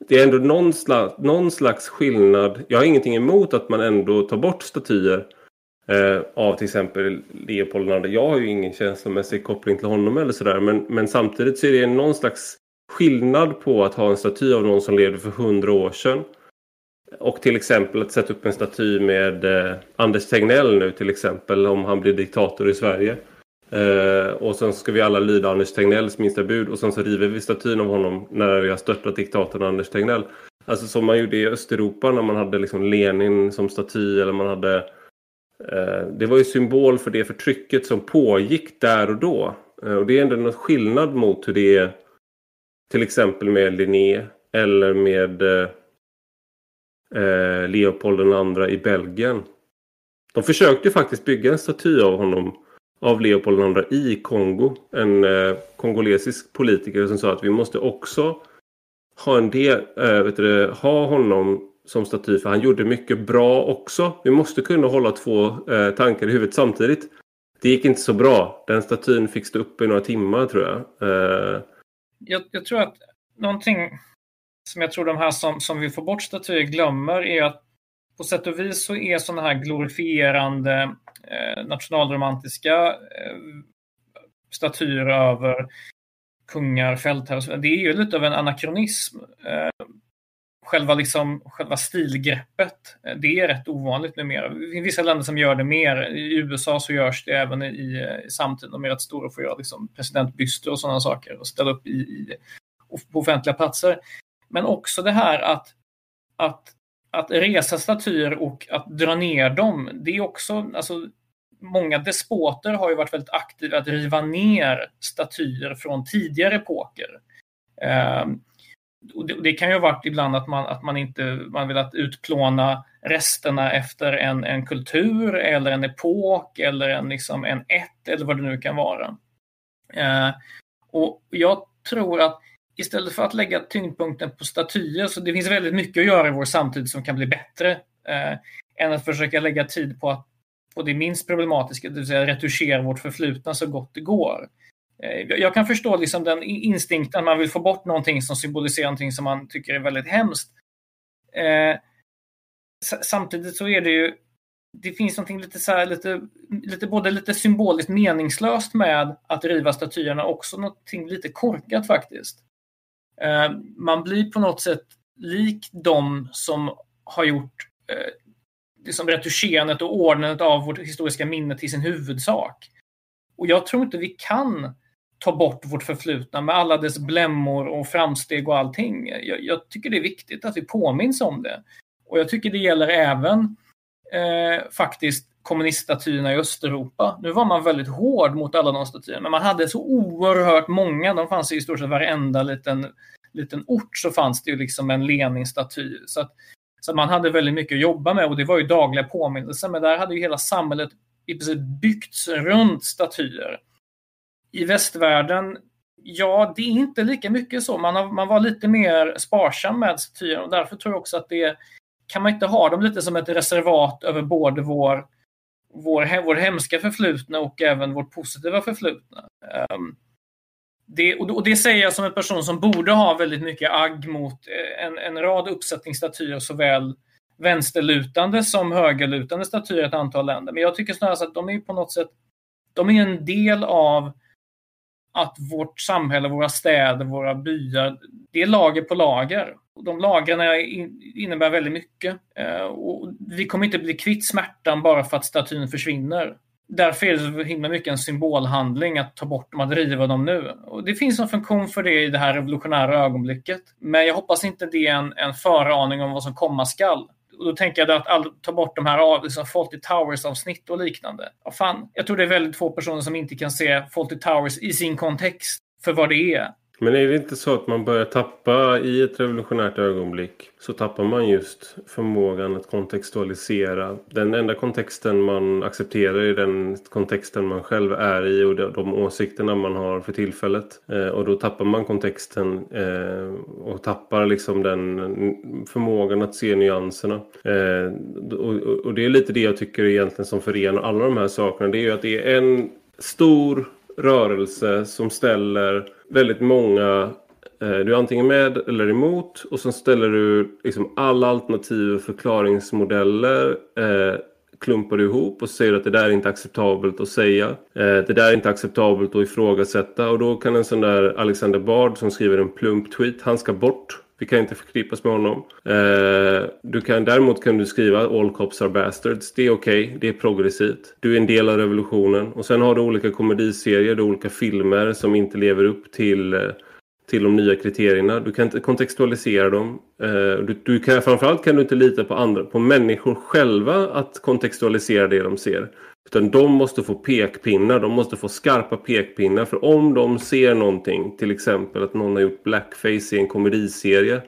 det är ändå någon slags, någon slags skillnad. Jag har ingenting emot att man ändå tar bort statyer eh, av till exempel Leopold II. Jag har ju ingen känslomässig koppling till honom eller sådär men, men samtidigt så är det någon slags skillnad på att ha en staty av någon som levde för hundra år sedan och till exempel att sätta upp en staty med eh, Anders Tegnell nu till exempel om han blir diktator i Sverige. Eh, och sen ska vi alla lyda Anders Tegnells minsta bud och sen så river vi statyn av honom när vi har störtat diktatorn Anders Tegnell. Alltså som man gjorde i Östeuropa när man hade liksom Lenin som staty eller man hade Eh, det var ju symbol för det förtrycket som pågick där och då. Eh, och det är ändå någon skillnad mot hur det är till exempel med Linné eller med eh, eh Leopold II i Belgien. De försökte faktiskt bygga en staty av honom av Leopold II i Kongo. En eh, kongolesisk politiker som sa att vi måste också ha en del, äh, vet du, ha honom som staty för han gjorde mycket bra också. Vi måste kunna hålla två eh, tankar i huvudet samtidigt. Det gick inte så bra. Den statyn fick stå uppe i några timmar tror jag. Eh, jag. Jag tror att någonting som jag tror de här som, som vill få bort statyer glömmer är att på sätt och vis så är sådana här glorifierande Eh, nationalromantiska eh, statyer över kungar, fältherrar. Det är ju lite av en anakronism. Eh, själva, liksom, själva stilgreppet, det är rätt ovanligt numera. Det finns vissa länder som gör det mer. I USA så görs det även i, i samtiden. De är rätt stora och får göra liksom, presidentbyster och sådana saker och ställa upp i, i, på offentliga platser. Men också det här att, att, att resa statyer och att dra ner dem, det är också, alltså, många despoter har ju varit väldigt aktiva att riva ner statyer från tidigare epoker. Um, det, det, kan ju ha varit ibland att man, att man inte man velat utplåna resterna efter en, en kultur eller en epok eller en, liksom en ett eller vad det nu kan vara. Eh, och jag tror att istället för att lägga tyngdpunkten på statyer, så det finns väldigt mycket att göra i vår samtid som kan bli bättre, eh, än att försöka lägga tid på, att, och det minst problematiska, det vill säga retuschera vårt förflutna så gott det går. Eh, jag kan förstå liksom den instinkten, man vill få bort någonting som symboliserar någonting som man tycker är väldigt hemskt. Eh, samtidigt så är det ju, det finns någonting lite, så här, lite, lite, både lite symboliskt meningslöst med att riva statyerna, också någonting lite korkat faktiskt. Eh, man blir på något sätt lik de som har gjort eh, liksom retuscherandet och ordnandet av vårt historiska minne till sin huvudsak. Och jag tror inte vi kan ta bort vårt förflutna med alla dess blämmor och framsteg och allting. Jag, jag tycker det är viktigt att vi påminns om det. Och jag tycker det gäller även eh, faktiskt kommuniststatyerna i Östeuropa. Nu var man väldigt hård mot alla de statyerna, men man hade så oerhört många. De fanns i stort sett varenda liten, liten ort så fanns det ju liksom en Lenin-staty. Så, att, så att man hade väldigt mycket att jobba med och det var ju dagliga påminnelser. Men där hade ju hela samhället i princip byggts runt statyer i västvärlden, ja, det är inte lika mycket så. Man, har, man var lite mer sparsam med statyer och därför tror jag också att det kan man inte ha dem lite som ett reservat över både vår, vår, vår hemska förflutna och även vårt positiva förflutna. Um, det, och det säger jag som en person som borde ha väldigt mycket agg mot eh, en, en rad uppsättningsstatyer, såväl vänsterlutande som högerlutande statyer i ett antal länder. Men jag tycker snarare att de är på något sätt de är en del av att vårt samhälle, våra städer, våra byar, det är lager på lager. De lagren innebär väldigt mycket. Eh, och vi kommer inte bli kvitt smärtan bara för att statyn försvinner. Därför är det så himla mycket en symbolhandling att ta bort dem, att riva dem nu. Och det finns en funktion för det i det här revolutionära ögonblicket. Men jag hoppas inte det är en, en föraning om vad som komma skall. Och då tänker jag att all, ta bort de här liksom Fawlty Towers-avsnitt och liknande. Ja, fan, jag tror det är väldigt få personer som inte kan se Fawlty Towers i sin kontext för vad det är. Men är det inte så att man börjar tappa i ett revolutionärt ögonblick så tappar man just förmågan att kontextualisera. Den enda kontexten man accepterar är den kontexten man själv är i och de åsikterna man har för tillfället. Eh, och då tappar man kontexten eh, och tappar liksom den förmågan att se nyanserna. Eh, och det är lite det jag tycker egentligen som förenar alla de här sakerna. Det är ju att det är en stor rörelse som ställer väldigt många eh, du är antingen med eller emot och sen ställer du liksom alla och förklaringsmodeller eh, klumpar du ihop och säger att det där är inte acceptabelt att säga. Eh, det där är inte acceptabelt att ifrågasätta och då kan en sån där Alexander Bard som skriver en plump tweet, han ska bort. Vi kan inte förknippas med honom. Eh, du kan, däremot kan du skriva All cops are bastards. Det är okej. Okay. Det är progressivt. Du är en del av revolutionen. Och sen har du olika komediserier, du olika filmer som inte lever upp till eh, till de nya kriterierna. Du kan inte kontextualisera dem. Eh, du, du kan, framförallt kan du inte lita på andra, på människor själva att kontextualisera det de ser. Utan de måste få pekpinnar, de måste få skarpa pekpinnar. För om de ser någonting, till exempel att någon har gjort blackface i en komediserie.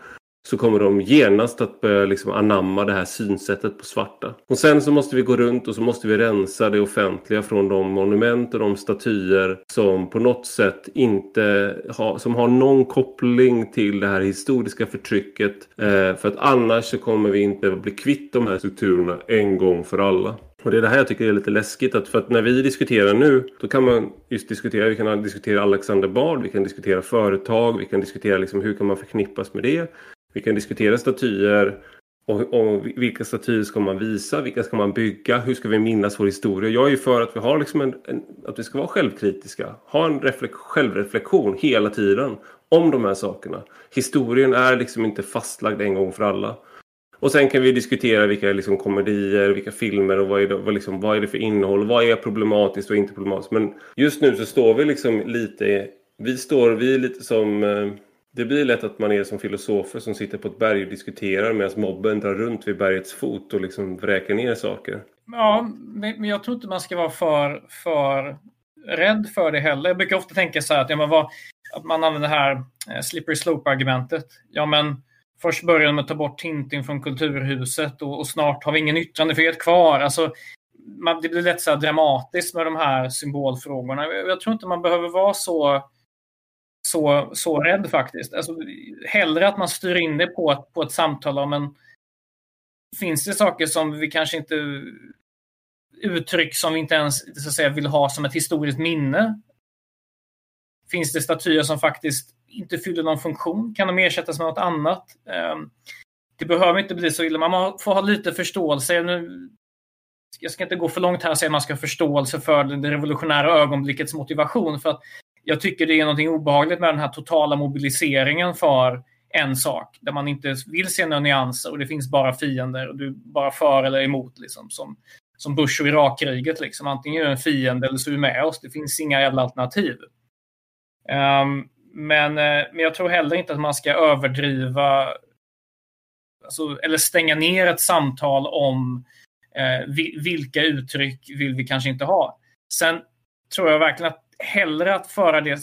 Så kommer de genast att börja liksom anamma det här synsättet på svarta. Och sen så måste vi gå runt och så måste vi rensa det offentliga från de monument och de statyer som på något sätt inte har, som har någon koppling till det här historiska förtrycket. Eh, för att annars så kommer vi inte bli kvitt de här strukturerna en gång för alla. Och det är det här jag tycker är lite läskigt. Att för att när vi diskuterar nu, då kan man just diskutera, vi kan diskutera Alexander Bard, vi kan diskutera företag, vi kan diskutera liksom hur kan man förknippas med det. Vi kan diskutera statyer och, och, vilka statyer ska man visa, vilka ska man bygga, hur ska vi minnas vår historia. Jag är ju för att vi har liksom en, en att vi ska vara självkritiska, ha en reflek, självreflektion hela tiden om de här sakerna. Historien är liksom inte fastlagd en gång för alla. Och sen kan vi diskutera vilka liksom, komedier, vilka filmer och vad är, det, vad, liksom, vad är det för innehåll. Vad är problematiskt och inte problematiskt. Men just nu så står vi liksom lite... Vi står, vi är lite som... Eh, det blir lätt att man är som filosofer som sitter på ett berg och diskuterar medan mobben drar runt vid bergets fot och liksom vräker ner saker. Ja, men jag tror inte man ska vara för, för rädd för det heller. Jag brukar ofta tänka så här att, ja, men vad, att man använder det här eh, slippery slope-argumentet. Ja, men Först började de med att ta bort Tintin från Kulturhuset och, och snart har vi ingen yttrandefrihet kvar. Alltså, man, det blir lätt så dramatiskt med de här symbolfrågorna. Jag tror inte man behöver vara så, så, så rädd faktiskt. Alltså, hellre att man styr in det på ett, på ett samtal om en... Finns det saker som vi kanske inte... Uttryck som vi inte ens så att säga, vill ha som ett historiskt minne? Finns det statyer som faktiskt inte fyller någon funktion? Kan de ersättas med något annat? Ehm, det behöver inte bli så illa. Man får ha lite förståelse. jag ska inte gå för långt här och säga att man ska ha förståelse för det revolutionära ögonblickets motivation. För att jag tycker det är något obehagligt med den här totala mobiliseringen för en sak. Där man inte vill se några nyanser och det finns bara fiender. Och du är bara för eller emot. Liksom, som, som Bush och Irakkriget. Liksom. Antingen är du en fiende eller så är du med oss. Det finns inga jävla alternativ. Um, men, eh, men jag tror heller inte att man ska överdriva alltså, eller stänga ner ett samtal om eh, vilka uttryck vill vi kanske inte ha. Sen tror jag verkligen att hellre att föra det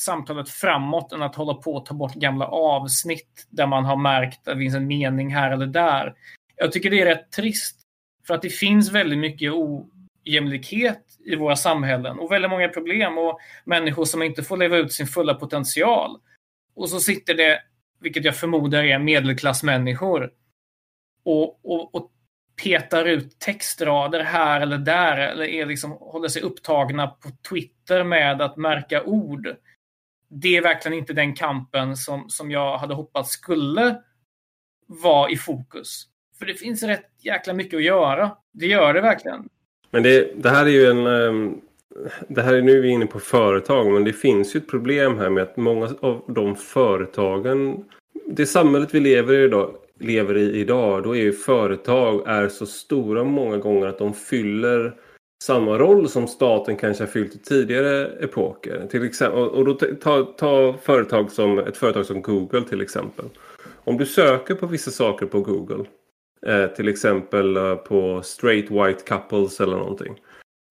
samtalet framåt än att hålla på och ta bort gamla avsnitt där man har märkt att det finns en mening här eller där. Jag tycker det är rätt trist. För att det finns väldigt mycket ojämlikhet i våra samhällen och väldigt många problem och människor som inte får leva ut sin fulla potential. Och så sitter det, vilket jag förmodar är medelklassmänniskor, och, och, och petar ut textrader här eller där eller är liksom, håller sig upptagna på Twitter med att märka ord. det är verkligen inte den kampen som, som jag hade hoppats skulle vara i fokus. För det finns rätt jäkla mycket att göra. Det gör det verkligen. Men det, det här är ju en... Um, det här är nu vi är inne på företag men det finns ju ett problem här med att många av de företagen... Det samhället vi lever i idag, lever i idag då är ju företag är så stora många gånger att de fyller samma roll som staten kanske har fyllt i tidigare epoker. Till exempel, och då ta, ta företag som, ett företag som Google till exempel. Om du söker på vissa saker på Google. Eh, till exempel eh, på straight white couples eller någonting.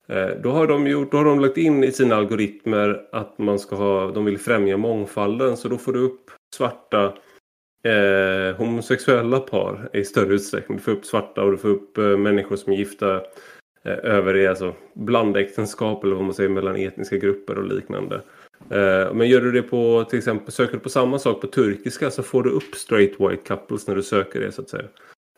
Eh, då, har de gjort, då har de lagt in i sina algoritmer att man ska ha, de vill främja mångfalden. Så då får du upp svarta eh, homosexuella par i större utsträckning. Du får upp svarta och du får upp eh, människor som är gifta Eh, över i alltså blandäktenskap eller vad man säger mellan etniska grupper och liknande. Eh, men gör du det på till exempel söker du på samma sak på turkiska så får du upp straight white couples när du söker det så att säga.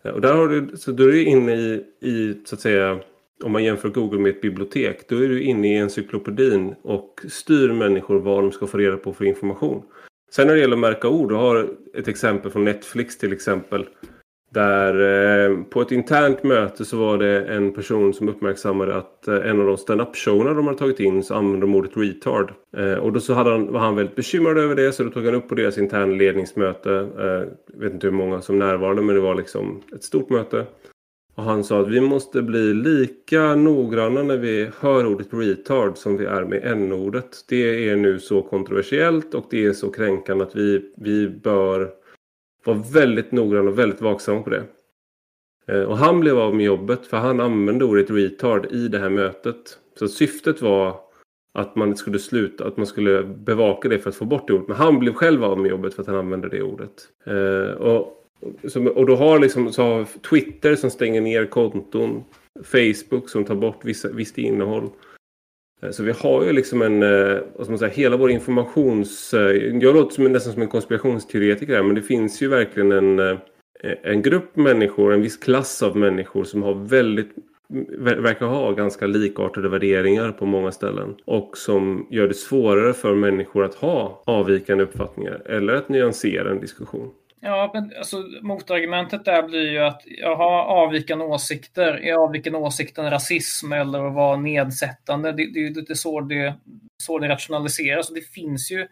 Och där har du, så då är du inne i, i så att säga om man jämför Google med ett bibliotek då är du inne i encyklopedin och styr människor vad de ska få reda på för information. Sen när det gäller att märka ord, du har ett exempel från Netflix till exempel där eh, på ett internt möte så var det en person som uppmärksammade att eh, en av de stand-up-showerna de hade tagit in så använde de ordet retard. Eh, och då så hade han, var han väldigt bekymrad över det så då tog han upp på deras interna ledningsmöte. Jag vet inte hur många som närvarade men det var liksom ett stort möte. Och han sa att vi måste bli lika noggranna när vi hör ordet retard som vi är med n-ordet. Det är nu så kontroversiellt och det är så kränkande att vi, vi bör var väldigt noggrann och väldigt vaksam på det. Eh, och han blev av med jobbet för han använde ordet retard i det här mötet. Så syftet var att man skulle sluta, att man skulle bevaka det för att få bort det ordet. Men han blev själv av med jobbet för att han använde det ordet. Eh, och, och då har liksom så har Twitter som stänger ner konton. Facebook som tar bort vissa, visst innehåll. Eh, så vi har ju liksom en, eh, vad ska man säga, hela vår informations... Eh, jag låter som, nästan som en konspirationsteoretiker här, men det finns ju verkligen en, en grupp människor, en viss klass av människor som har väldigt verkar ha ganska likartade värderingar på många ställen. Och som gör det svårare för människor att ha avvikande uppfattningar eller att nyansera en diskussion. Ja, men alltså, motargumentet där blir ju att jaha, avvikande åsikter, är avvikande åsikten rasism eller att vara nedsättande? Det, det är ju lite så det, så det rationaliseras. Och det finns ju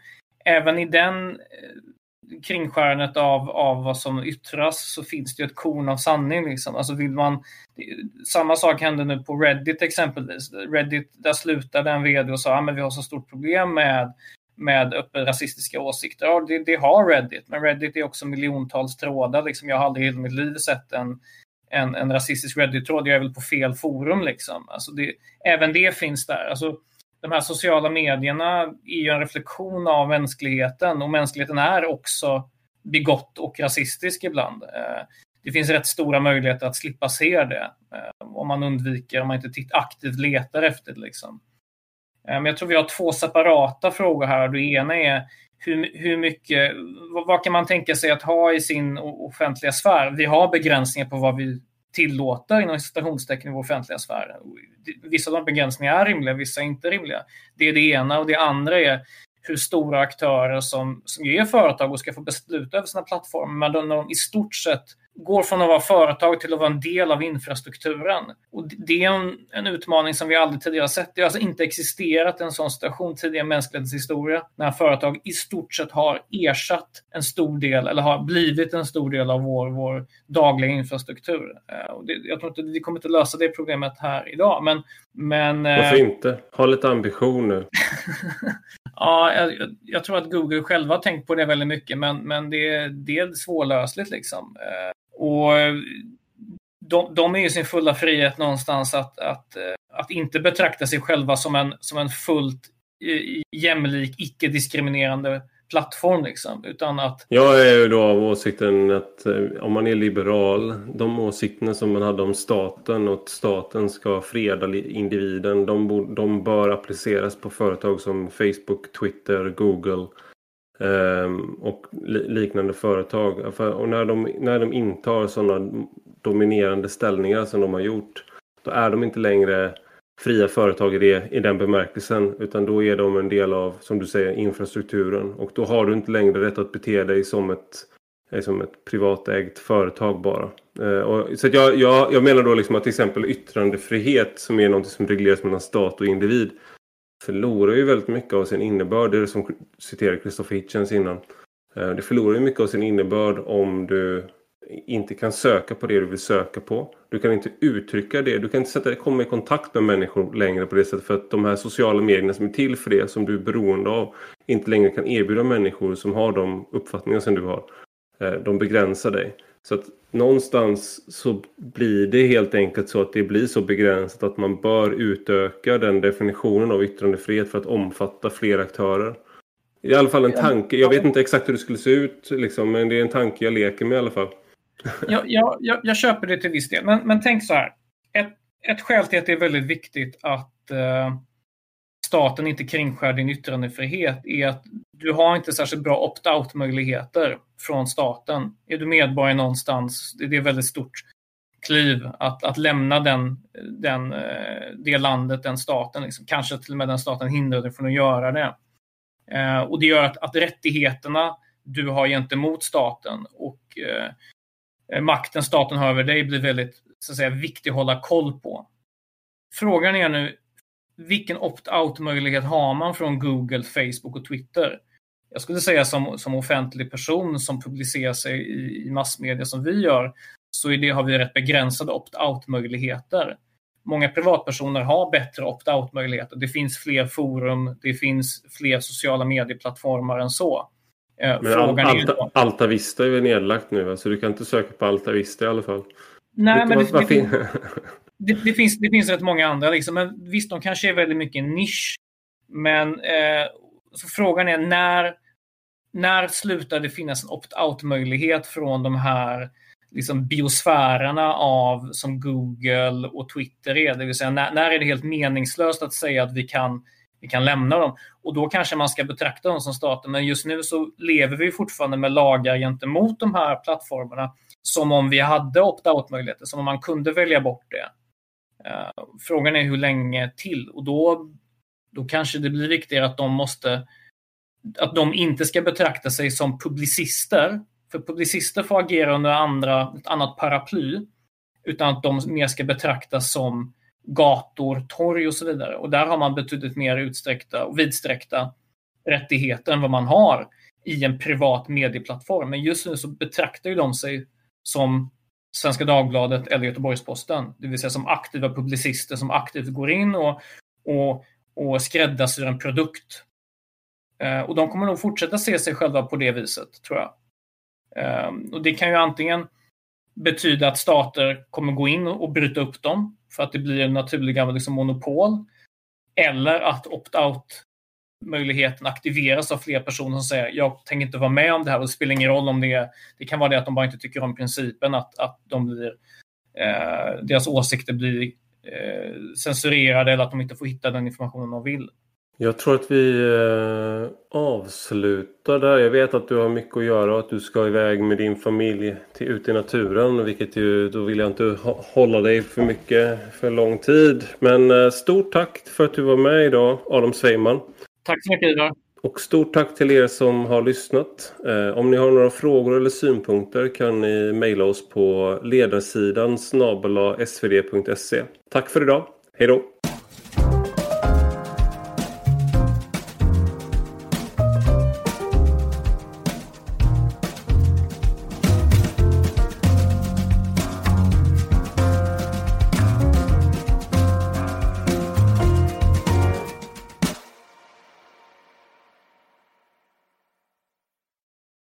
även i den eh, kringskärandet av, av vad som yttras så finns det ju ett korn av sanning. Liksom. Alltså vill man, samma sak hände nu på Reddit exempelvis. Reddit, där slutade en vd och sa att ah, vi har så stort problem med med öppet rasistiska åsikter. Ja, det, det, har Reddit, men Reddit är också miljontals trådar. Liksom. Jag har aldrig i hela mitt liv sett en, en, en rasistisk Reddit-tråd. Jag är väl på fel forum. Liksom. Alltså det, även det finns där. Alltså, de här sociala medierna är ju en reflektion av mänskligheten och mänskligheten är också bigott och rasistisk ibland. Eh, det finns rätt stora möjligheter att slippa se det eh, om man undviker, om man inte aktivt letar efter det. Liksom. Eh, men jag tror vi har två separata frågor här. Det ena är hur, hur mycket, vad kan man tänka sig att ha i sin offentliga sfär? Vi har begränsningar på vad vi tillåter inom citationstecken i vår offentliga sfär. Vissa av de begränsningarna är rimliga, vissa är inte rimliga. Det är det ena. Och det andra är hur stora aktörer som, som är företag och ska få besluta över sina plattformar, men de, de i stort sett går från att vara företag till att vara en del av infrastrukturen. Och det är en, en utmaning som vi aldrig tidigare sett. Det har alltså inte existerat en sån situation tidigare i mänsklighetens historia när företag i stort sett har ersatt en stor del eller har blivit en stor del av vår, vår dagliga infrastruktur. Eh, och det, jag tror inte vi kommer inte lösa det problemet här idag. Men, men, eh, Varför inte? Ha lite ambition nu. [LAUGHS] ja, jag, jag, tror att Google själva har tänkt på det väldigt mycket men, men det, det är svårlösligt. Liksom. Och eh, de, de är i sin fulla frihet någonstans att, att, eh, att inte betrakta sig själva som en, som en fullt eh, jämlik, icke-diskriminerande plattform. Liksom, utan att... Jag är ju då av åsikten att om man är liberal, de åsikterna som man hade om staten och att staten ska freda individen, de, de bör appliceras på företag som Facebook, Twitter, Google Ehm, och liknande företag. Och när de, när de intar sådana dominerande ställningar som de har gjort. Då är de inte längre fria företag i, det, i den bemärkelsen. Utan då är de en del av, som du säger, infrastrukturen. Och då har du inte längre rätt att bete dig som ett, eh, som ett privatägt företag bara. Eh, och, så jag, jag, jag menar då liksom att till exempel yttrandefrihet som är något som regleras mellan stat och individ förlorar ju väldigt mycket av sin innebörd. Det är det som citerar Christopher Hitchens innan. Eh, det förlorar ju mycket av sin innebörd om du inte kan söka på det du vill söka på. Du kan inte uttrycka det. Du kan inte sätta, komma i kontakt med människor längre på det sättet. För att de här sociala medierna som är till för det, som du är beroende av, inte längre kan erbjuda människor som har de uppfattningar som du har. Eh, de begränsar dig. Så att någonstans så blir det helt enkelt så att det blir så begränsat att man bör utöka den definitionen av yttrandefrihet för att omfatta fler aktörer. I alla fall en tanke. Jag vet inte exakt hur det skulle se ut, liksom, men det är en tanke jag leker med i alla fall. jag, jag, jag, jag köper det till viss del, men, men tänk så här. Ett, ett skäl till att det är väldigt viktigt att uh, staten inte kringskär din yttrandefrihet är att du har inte särskilt bra opt-out möjligheter från staten. Är du medborgare någonstans, det är ett väldigt stort kliv att, att lämna den, den, eh, det landet, den staten. Liksom. Kanske till och med den staten hindrar dig från att göra det. Eh, och det gör att, att rättigheterna du har gentemot staten och eh, makten staten har över dig blir väldigt så att säga, viktig att hålla koll på. Frågan är nu, vilken opt-out möjlighet har man från Google, Facebook och Twitter? Jag skulle säga som, som offentlig person som publicerar sig i, i massmedia som vi gör, så i det har vi rätt begränsade opt-out möjligheter. Många privatpersoner har bättre opt-out möjligheter. Det finns fler forum, det finns fler sociala medieplattformar än så. Eh, Men Frågan Alta, är Alta Vista är väl nedlagt nu, så du kan inte söka på Alta Vista i alla fall. Nej, men det, det, [LAUGHS] det, det, finns, det finns rätt många andra. Liksom. Men visst, de kanske är väldigt mycket en nisch. Men eh, så frågan är när, när slutar det finnas en opt-out-möjlighet från de här liksom biosfärerna av som Google och Twitter är. Det vill säga när, när är det helt meningslöst att säga att vi kan, vi kan lämna dem? Och då kanske man ska betrakta dem som stater. Men just nu så lever vi fortfarande med lagar gentemot de här plattformarna som om vi hade opt-out möjligheter, som om man kunde välja bort det. Eh, frågan är hur länge till och då, då kanske det blir viktigare att de måste att de inte ska betrakta sig som publicister för publicister får agera under andra, ett annat paraply. Utan att de mer ska betraktas som gator, torg och så vidare. Och där har man betydligt mer utsträckta och vidsträckta rättigheter än vad man har i en privat medieplattform. Men just nu så betraktar ju de sig som Svenska Dagbladet eller Göteborgs-Posten. Det vill säga som aktiva publicister som aktivt går in och, och, och skräddarsyr en produkt. Eh, och de kommer nog fortsätta se sig själva på det viset, tror jag. Ehm, och det kan ju antingen betyda att stater kommer gå in och bryta upp dem för att det blir en naturliga liksom, monopol. Eller att opt-out möjligheten aktiveras av fler personer som säger jag tänker inte vara med om det här och det spelar ingen roll om det är, det kan vara det att de bara inte tycker om principen att, att de blir, eh, deras åsikter blir eh, censurerade eller att de inte får hitta den informationen de vill. Jag tror att vi eh, avslutar där. Jag vet att du har mycket att göra och att du ska iväg med din familj till, ut i naturen. Vilket ju, då vill jag inte hålla dig för mycket för lång tid. Men eh, stort tack för att du var med idag, Adam Sveiman. Tack så mycket Ivar. Och stort tack till er som har lyssnat. Eh, om ni har några frågor eller synpunkter kan ni mejla oss på ledarsidan snabela svd.se. Tack för idag. Hej då!